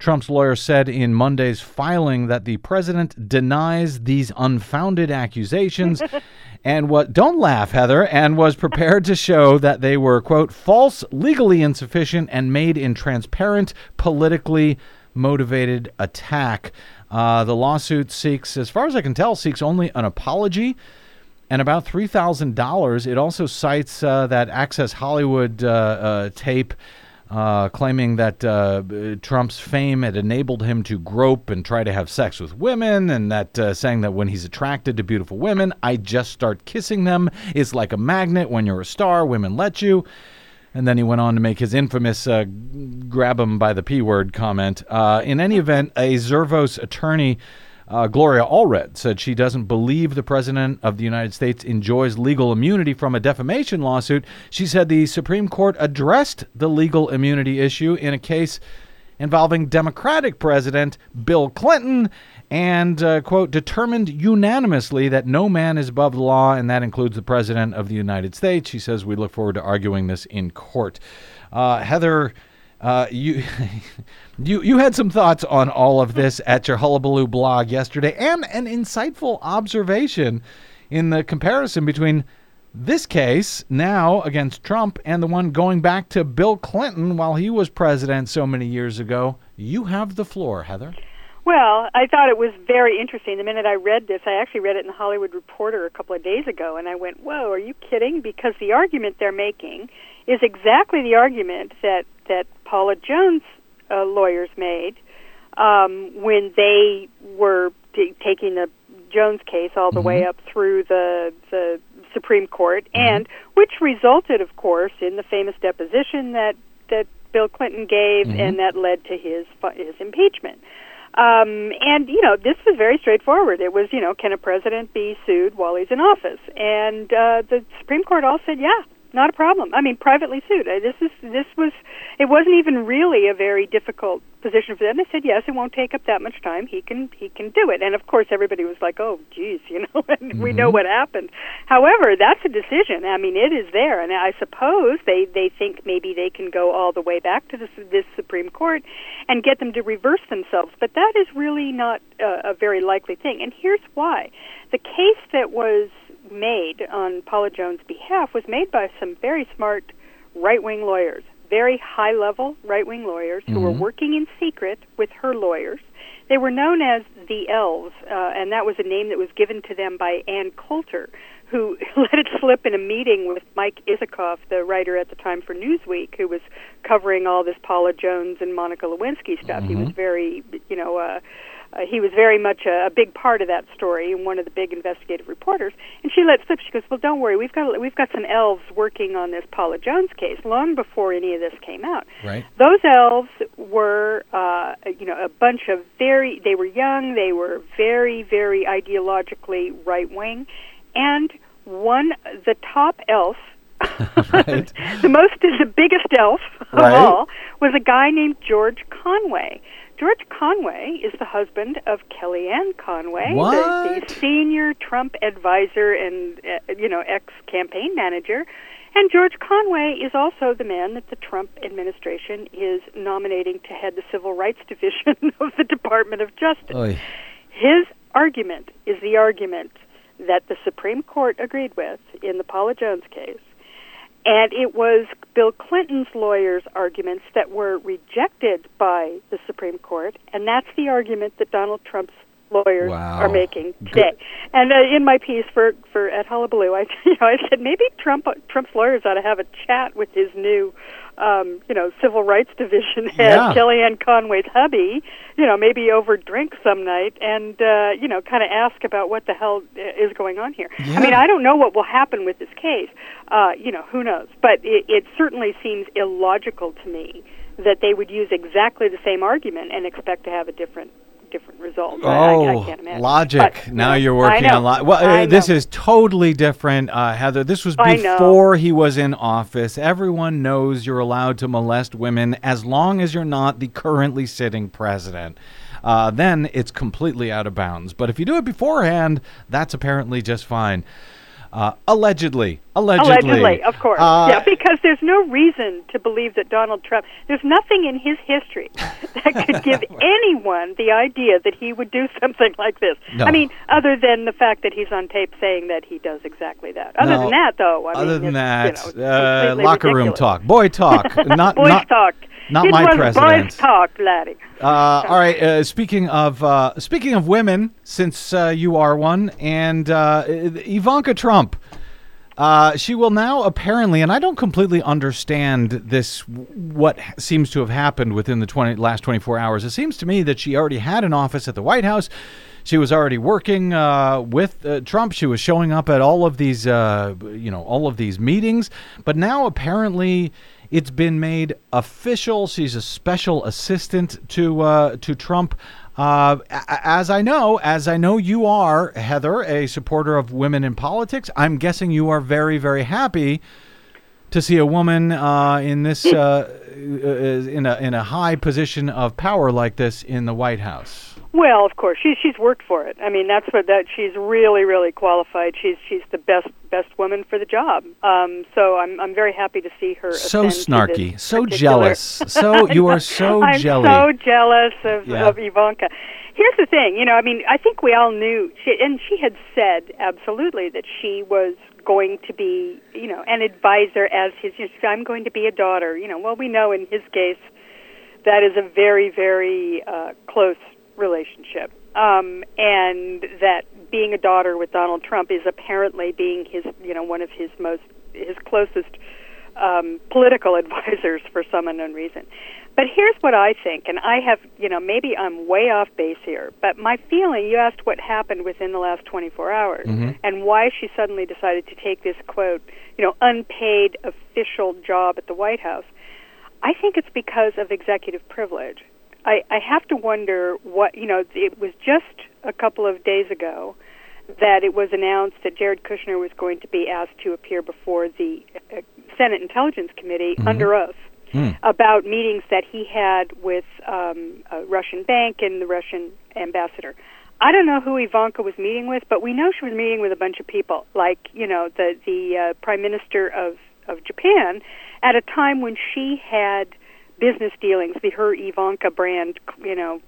Trump's lawyer said in Monday's filing that the president denies these unfounded accusations and what don't laugh Heather and was prepared to show that they were quote false, legally insufficient and made in transparent, politically motivated attack. Uh, the lawsuit seeks, as far as I can tell, seeks only an apology and about three thousand dollars. It also cites uh, that Access Hollywood uh, uh, tape. Uh, claiming that uh, Trump's fame had enabled him to grope and try to have sex with women, and that uh, saying that when he's attracted to beautiful women, I just start kissing them. It's like a magnet. When you're a star, women let you. And then he went on to make his infamous uh, grab him by the P word comment. Uh, in any event, a Zervos attorney, uh, Gloria Allred, said she doesn't believe the President of the United States enjoys legal immunity from a defamation lawsuit. She said the Supreme Court addressed the legal immunity issue in a case involving Democratic President Bill Clinton and, uh, quote, determined unanimously that no man is above the law, and that includes the President of the United States. She says, We look forward to arguing this in court. Uh, Heather. Uh, you, you, you had some thoughts on all of this at your Hullabaloo blog yesterday, and an insightful observation in the comparison between this case now against Trump and the one going back to Bill Clinton while he was president so many years ago. You have the floor, Heather. Well, I thought it was very interesting. The minute I read this, I actually read it in the Hollywood Reporter a couple of days ago, and I went, "Whoa, are you kidding?" Because the argument they're making is exactly the argument that that Paula Jones uh, lawyers made um, when they were t- taking the Jones case all the way up through the the Supreme Court, and which resulted, of course, in the famous deposition that that Bill Clinton gave, and that led to his his impeachment. Um, and you know, this was very straightforward. It was, you know, can a president be sued while he's in office? And uh, the Supreme Court all said, yeah, not a problem. I mean, privately sued. This is this was. It wasn't even really a very difficult position for them. They said, yes, it won't take up that much time. He can he can do it. And of course, everybody was like, oh, geez, you know, and we mm-hmm. know what happened. However, that's a decision. I mean, it is there, and I suppose they they think maybe they can go all the way back to this this Supreme Court and get them to reverse themselves. But that is really not a, a very likely thing. And here's why: the case that was made on Paula Jones' behalf was made by some very smart right wing lawyers, very high level right wing lawyers who were working in secret with her lawyers. They were known as the Elves, uh, and that was a name that was given to them by Ann Coulter, who let it slip in a meeting with Mike Isikoff, the writer at the time for Newsweek, who was covering all this Paula Jones and Monica Lewinsky stuff. He was very, you know, uh, uh, he was very much a, a big part of that story and one of the big investigative reporters. And she let slip. She goes, "Well, don't worry. We've got we've got some elves working on this Paula Jones case long before any of this came out. Right. Those elves were, uh, you know, a bunch of very. They were young. They were very, very ideologically right wing, and one the top elf. Right. the most the biggest elf of Right. all was a guy named George Conway. George Conway is the husband of Kellyanne Conway, the, the senior Trump advisor and uh, you know ex campaign manager. And George Conway is also the man that the Trump administration is nominating to head the Civil Rights Division of the Department of Justice. Oy. His argument is the argument that the Supreme Court agreed with in the Paula Jones case, and it was Bill Clinton's lawyers' arguments that were rejected by the Supreme Court, and that's the argument that Donald Trump's lawyers Wow. are making today. And uh, in my piece for for at Hullabaloo, I you know I said maybe Trump Trump's lawyers ought to have a chat with his new. Um, you know, civil rights division head Yeah. Kellyanne Conway's hubby, you know, maybe over drink some night, and uh, you know, kind of ask about what the hell is going on here. I mean, I don't know what will happen with this case. Uh, you know, who knows? But it, it certainly seems illogical to me that they would use exactly the same argument and expect to have a different different result. I- Oh, I, I can't imagine. logic. But, now you're working on lo- Well, uh, this is totally different, uh, Heather. This was before he was in office. Everyone knows you're allowed to molest women as long as you're not the currently sitting president. Uh, then it's completely out of bounds. But if you do it beforehand, that's apparently just fine. Uh, allegedly, allegedly, Allegedly, of course. Uh, yeah, because there's no reason to believe that Donald Trump, there's nothing in his history that could give anyone the idea that he would do something like this. No. I mean, other than the fact that he's on tape saying that he does exactly that. Other No, than that, though, I other mean, than that, you know, uh, locker room talk, boy talk, not Boys not talk. Not it my was president. Boys talk. Uh, all right. Uh, speaking of uh, speaking of women, since uh, you are one, and uh, Ivanka Trump, uh, she will now apparently, and I don't completely understand this. What seems to have happened within the 20, last twenty four hours? It seems to me that she already had an office at the White House. She was already working uh, with uh, Trump. She was showing up at all of these, uh, you know, all of these meetings. But now apparently it's been made official. She's a special assistant to uh, to Trump. Uh, as I know, as I know you are, Heather, a supporter of women in politics. I'm guessing you are very, very happy to see a woman uh, in this uh, in a in a high position of power like this in the White House. Well, of course, she's she's worked for it. I mean, that's what that she's really really qualified. She's she's the best best woman for the job. Um, so I'm I'm very happy to see her. So ascend to this snarky, so jealous. So you are so I'm jelly. so jealous of, Yeah. of Ivanka. Here's the thing, you know, I mean, I think we all knew, she, and she had said absolutely that she was going to be, you know, an advisor as his. You know, I'm going to be a daughter. You know, well, we know in his case that is a very, very uh, close relationship, um, and that being a daughter with Donald Trump is apparently being his, you know, one of his most his closest um, political advisors for some unknown reason. But here's what I think, and I have, you know, maybe I'm way off base here, but my feeling, you asked what happened within the last 24 hours and why she suddenly decided to take this quote, you know, unpaid official job at the White House. I think it's because of executive privilege. I, I have to wonder what, you know, it was just a couple of days ago that it was announced that Jared Kushner was going to be asked to appear before the uh, Senate Intelligence Committee under oath about meetings that he had with um, a Russian bank and the Russian ambassador. I don't know who Ivanka was meeting with, but we know she was meeting with a bunch of people, like you know the the uh, Prime Minister of of Japan, at a time when she had business dealings. The her Ivanka brand, you know,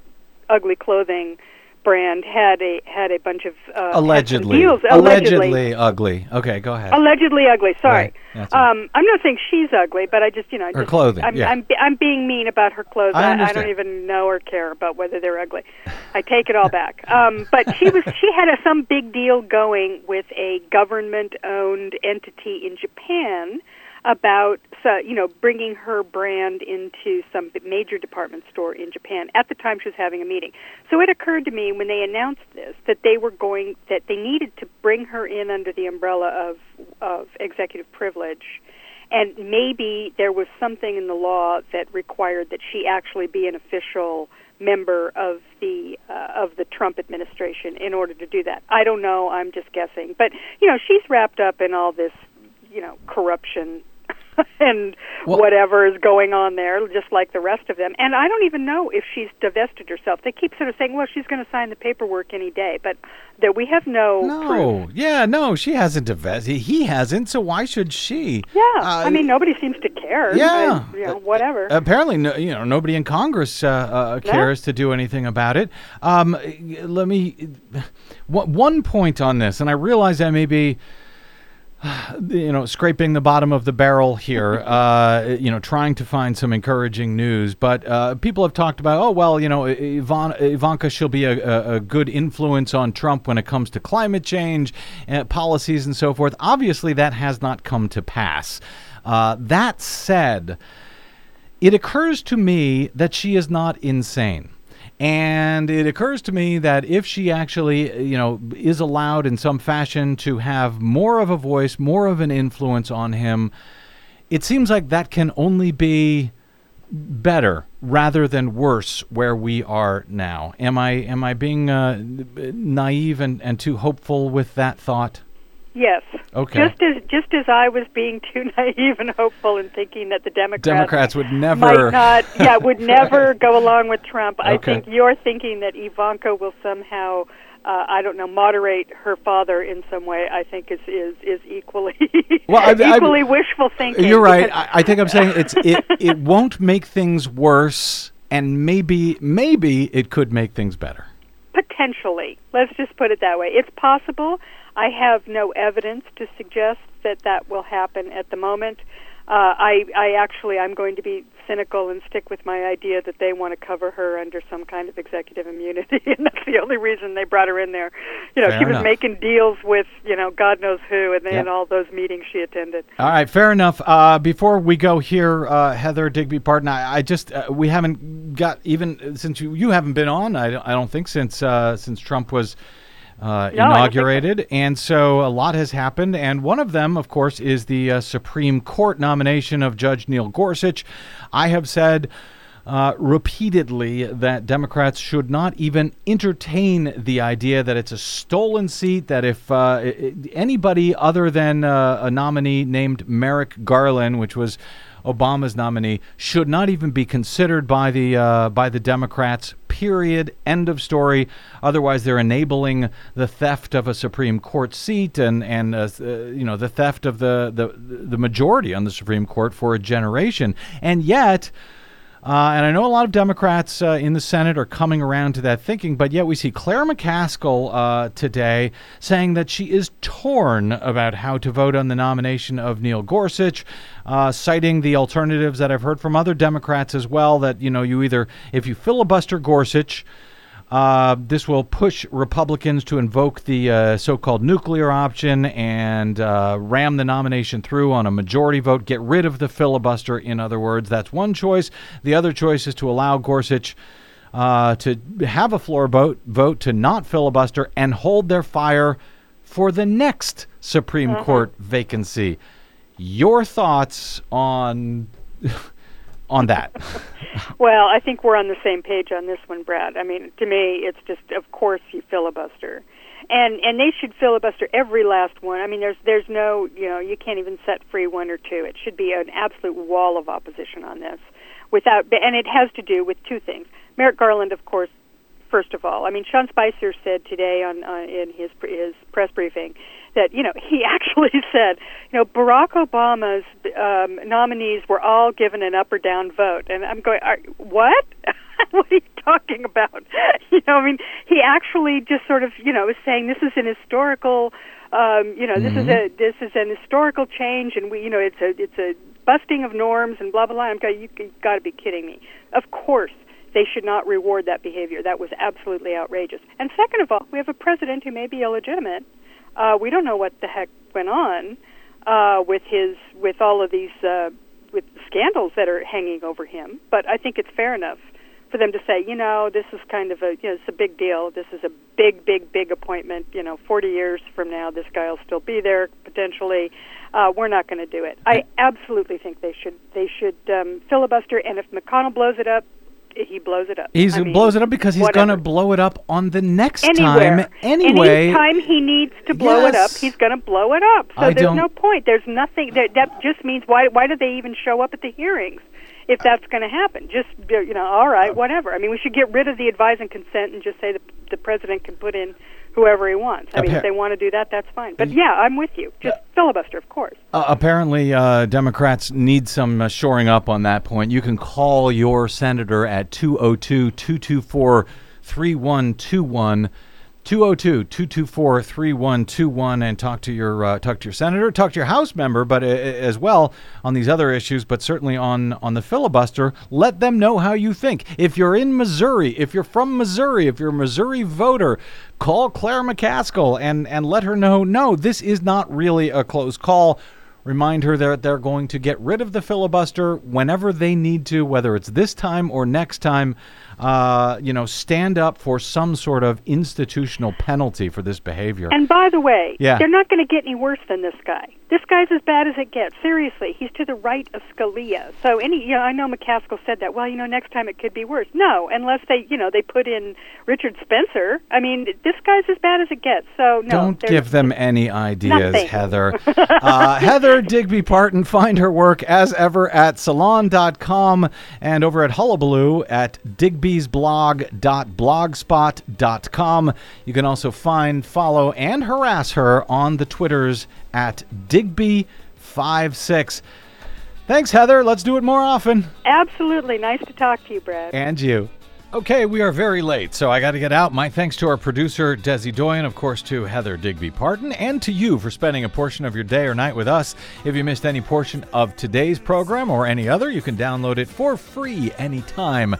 ugly clothing brand had a had a bunch of uh, allegedly, deals. allegedly ugly. Okay, go ahead. Allegedly ugly. Sorry. Right, right. Um, I'm not saying she's ugly, but I just you know I Her just, clothing, I'm, yeah. I'm I'm being mean about her clothes. I I, I don't even know or care about whether they're ugly. I take it all back. Um, but she was she had a, some big deal going with a government-owned entity in Japan about you know bringing her brand into some major department store in Japan at the time she was having a meeting. So it occurred to me when they announced this that they were going that they needed to bring her in under the umbrella of of executive privilege and maybe there was something in the law that required that she actually be an official member of the uh, of the Trump administration in order to do that. I don't know, I'm just guessing. But you know, she's wrapped up in all this, you know, corruption and Well- whatever is going on there, just like the rest of them. And I don't even know if she's divested herself. They keep sort of saying, "Well, she's going to sign the paperwork any day," but that we have no, proof. no, yeah, no, she hasn't divested. He hasn't, so why should she? Yeah, Uh, I mean, nobody seems to care. Yeah. I- you know, whatever. Apparently, no, you know, nobody in Congress uh, uh, cares to do anything about it. Um, let me one one point on this, and I realize I may be, you know, scraping the bottom of the barrel here. uh, you know, trying to find some encouraging news, but uh, people have talked about, oh well, you know, Ivan, Ivanka, she'll be a, a, good influence on Trump when it comes to climate change uh, policies and so forth. Obviously, that has not come to pass. Uh, that said it occurs to me that she is not insane. And it occurs to me that if she actually, you know, is allowed in some fashion to have more of a voice, more of an influence on him, it seems like that can only be better rather than worse where we are now. Am I am I being uh, naive and, and too hopeful with that thought? Yes. Okay. Just as just as I was being too naive and hopeful and thinking that the Democrats, Democrats would never not, yeah, would never go along with Trump. I think you're thinking that Ivanka will somehow, uh, I don't know, moderate her father in some way. I think is is is equally Well, I- I- equally wishful thinking. You're right. I, I think I'm saying it's it, it won't make things worse, and maybe maybe it could make things better. Potentially. Let's just put it that way. It's possible. I have no evidence to suggest that that will happen at the moment. Uh, I, I actually, I'm going to be cynical and stick with my idea that they want to cover her under some kind of executive immunity, and that's the only reason they brought her in there. You know, Fair she was enough. making deals with, you know, God knows who, and then Yep. all those meetings she attended. All right, fair enough. Uh, before we go here, uh, Heather Digby Parton, I, I just uh, we haven't got even since you you haven't been on. I don't, I don't think since uh, since Trump was. Uh, No, I so. inaugurated, and so a lot has happened. And one of them, of course, is the uh, Supreme Court nomination of Judge Neil Gorsuch. I have said uh, repeatedly that Democrats should not even entertain the idea that it's a stolen seat, that if uh, anybody other than uh, a nominee named Merrick Garland, which was Obama's nominee, should not even be considered by the uh, by the Democrats. Period. End of story. Otherwise, they're enabling the theft of a Supreme Court seat and and uh, uh, you know the theft of the, the the majority on the Supreme Court for a generation. And yet. Uh, and I know a lot of Democrats uh, in the Senate are coming around to that thinking, but yet we see Claire McCaskill uh, today saying that she is torn about how to vote on the nomination of Neil Gorsuch, uh, citing the alternatives that I've heard from other Democrats as well. That you know, you either if you filibuster Gorsuch, uh, this will push Republicans to invoke the uh, so called nuclear option and uh, ram the nomination through on a majority vote, get rid of the filibuster, in other words. That's one choice. The other choice is to allow Gorsuch uh, to have a floor vote, vote to not filibuster and hold their fire for the next Supreme Court vacancy. Your thoughts on on that? Well, I think we're on the same page on this one, Brad. I mean, to me, it's just of course you filibuster, and and they should filibuster every last one. I mean, there's there's no you know you can't even set free one or two. It should be an absolute wall of opposition on this, without and it has to do with two things. Merrick Garland, of course, first of all. I mean, Sean Spicer said today on uh, in his his press briefing that you know he actually said you know Barack Obama's um, nominees were all given an up or down vote, and I'm going, are, what? what are you talking about? You know, I mean, he actually just sort of you know was saying this is an historical. Um, you know, this is a this is an historical change, and we, you know, it's a it's a busting of norms and blah blah blah. I'm going, you, you got to be kidding me. Of course, they should not reward that behavior. That was absolutely outrageous. And second of all, we have a president who may be illegitimate. Uh, we don't know what the heck went on uh, with his with all of these uh, with scandals that are hanging over him. But I think it's fair enough for them to say, you know, this is kind of a you know, it's a big deal. This is a big, big, big appointment. You know, 40 years from now, this guy will still be there potentially. Uh, we're not going to do it. I absolutely think they should they should um, filibuster, and if McConnell blows it up, he blows it up. He mean, blows it up because he's going to blow it up on the next Anywhere. time anyway. Anytime he needs to blow it up, he's going to blow it up. So I there's no point. There's nothing. That, that just means why? Why do they even show up at the hearings? If that's going to happen, just you know, all right, whatever. I mean, we should get rid of the advise and consent and just say the the president can put in whoever he wants. I mean, if they want to do that, that's fine. But yeah, I'm with you. Just filibuster, of course. Uh, apparently, uh, Democrats need some uh, shoring up on that point. You can call your senator at 202 224 3121. 202 224 3121 and talk to your uh, talk to your senator talk to your house member but uh, as well on these other issues but certainly on on the filibuster let them know how you think if you're in Missouri if you're from Missouri if you're a Missouri voter call Claire McCaskill and and let her know no this is not really a close call Remind her that they're going to get rid of the filibuster whenever they need to, whether it's this time or next time. Uh, you know, stand up for some sort of institutional penalty for this behavior. And by the way, Yeah. they're not going to get any worse than this guy. This guy's as bad as it gets. Seriously, he's to the right of Scalia. So any, you know, I know McCaskill said that. Well, you know, next time it could be worse. No, unless they, you know, they put in Richard Spencer. I mean, this guy's as bad as it gets. So no, Don't give them any ideas, Nothing. Heather. uh, Heather Digby Parton, find her work as ever at salon.com and over at Hullabaloo at digby'sblog.blogspot.com. You can also find, follow, and harass her on the Twitters at Digby56. Thanks, Heather. Let's do it more often. Absolutely, nice to talk to you, Brad. And you. Okay, we are very late, so I got to get out. My thanks to our producer, Desi Doyen, of course, to Heather Digby Parton, and to you for spending a portion of your day or night with us. If you missed any portion of today's program or any other, you can download it for free anytime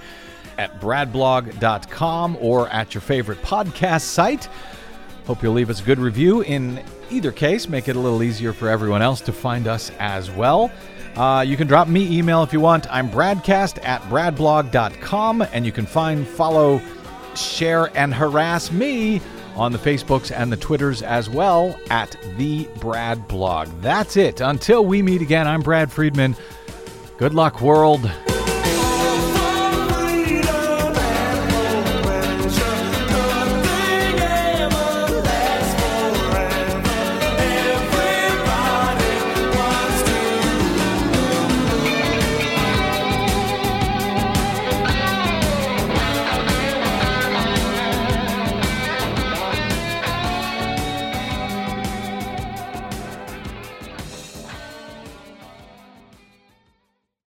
at bradblog.com or at your favorite podcast site. Hope you'll leave us a good review. In either case, make it a little easier for everyone else to find us as well. Uh, you can drop me email if you want. I'm bradcast at bradblog.com, and you can find, follow, share, and harass me on the Facebooks and the Twitters as well at the Brad Blog. That's it. Until we meet again, I'm Brad Friedman. Good luck, world.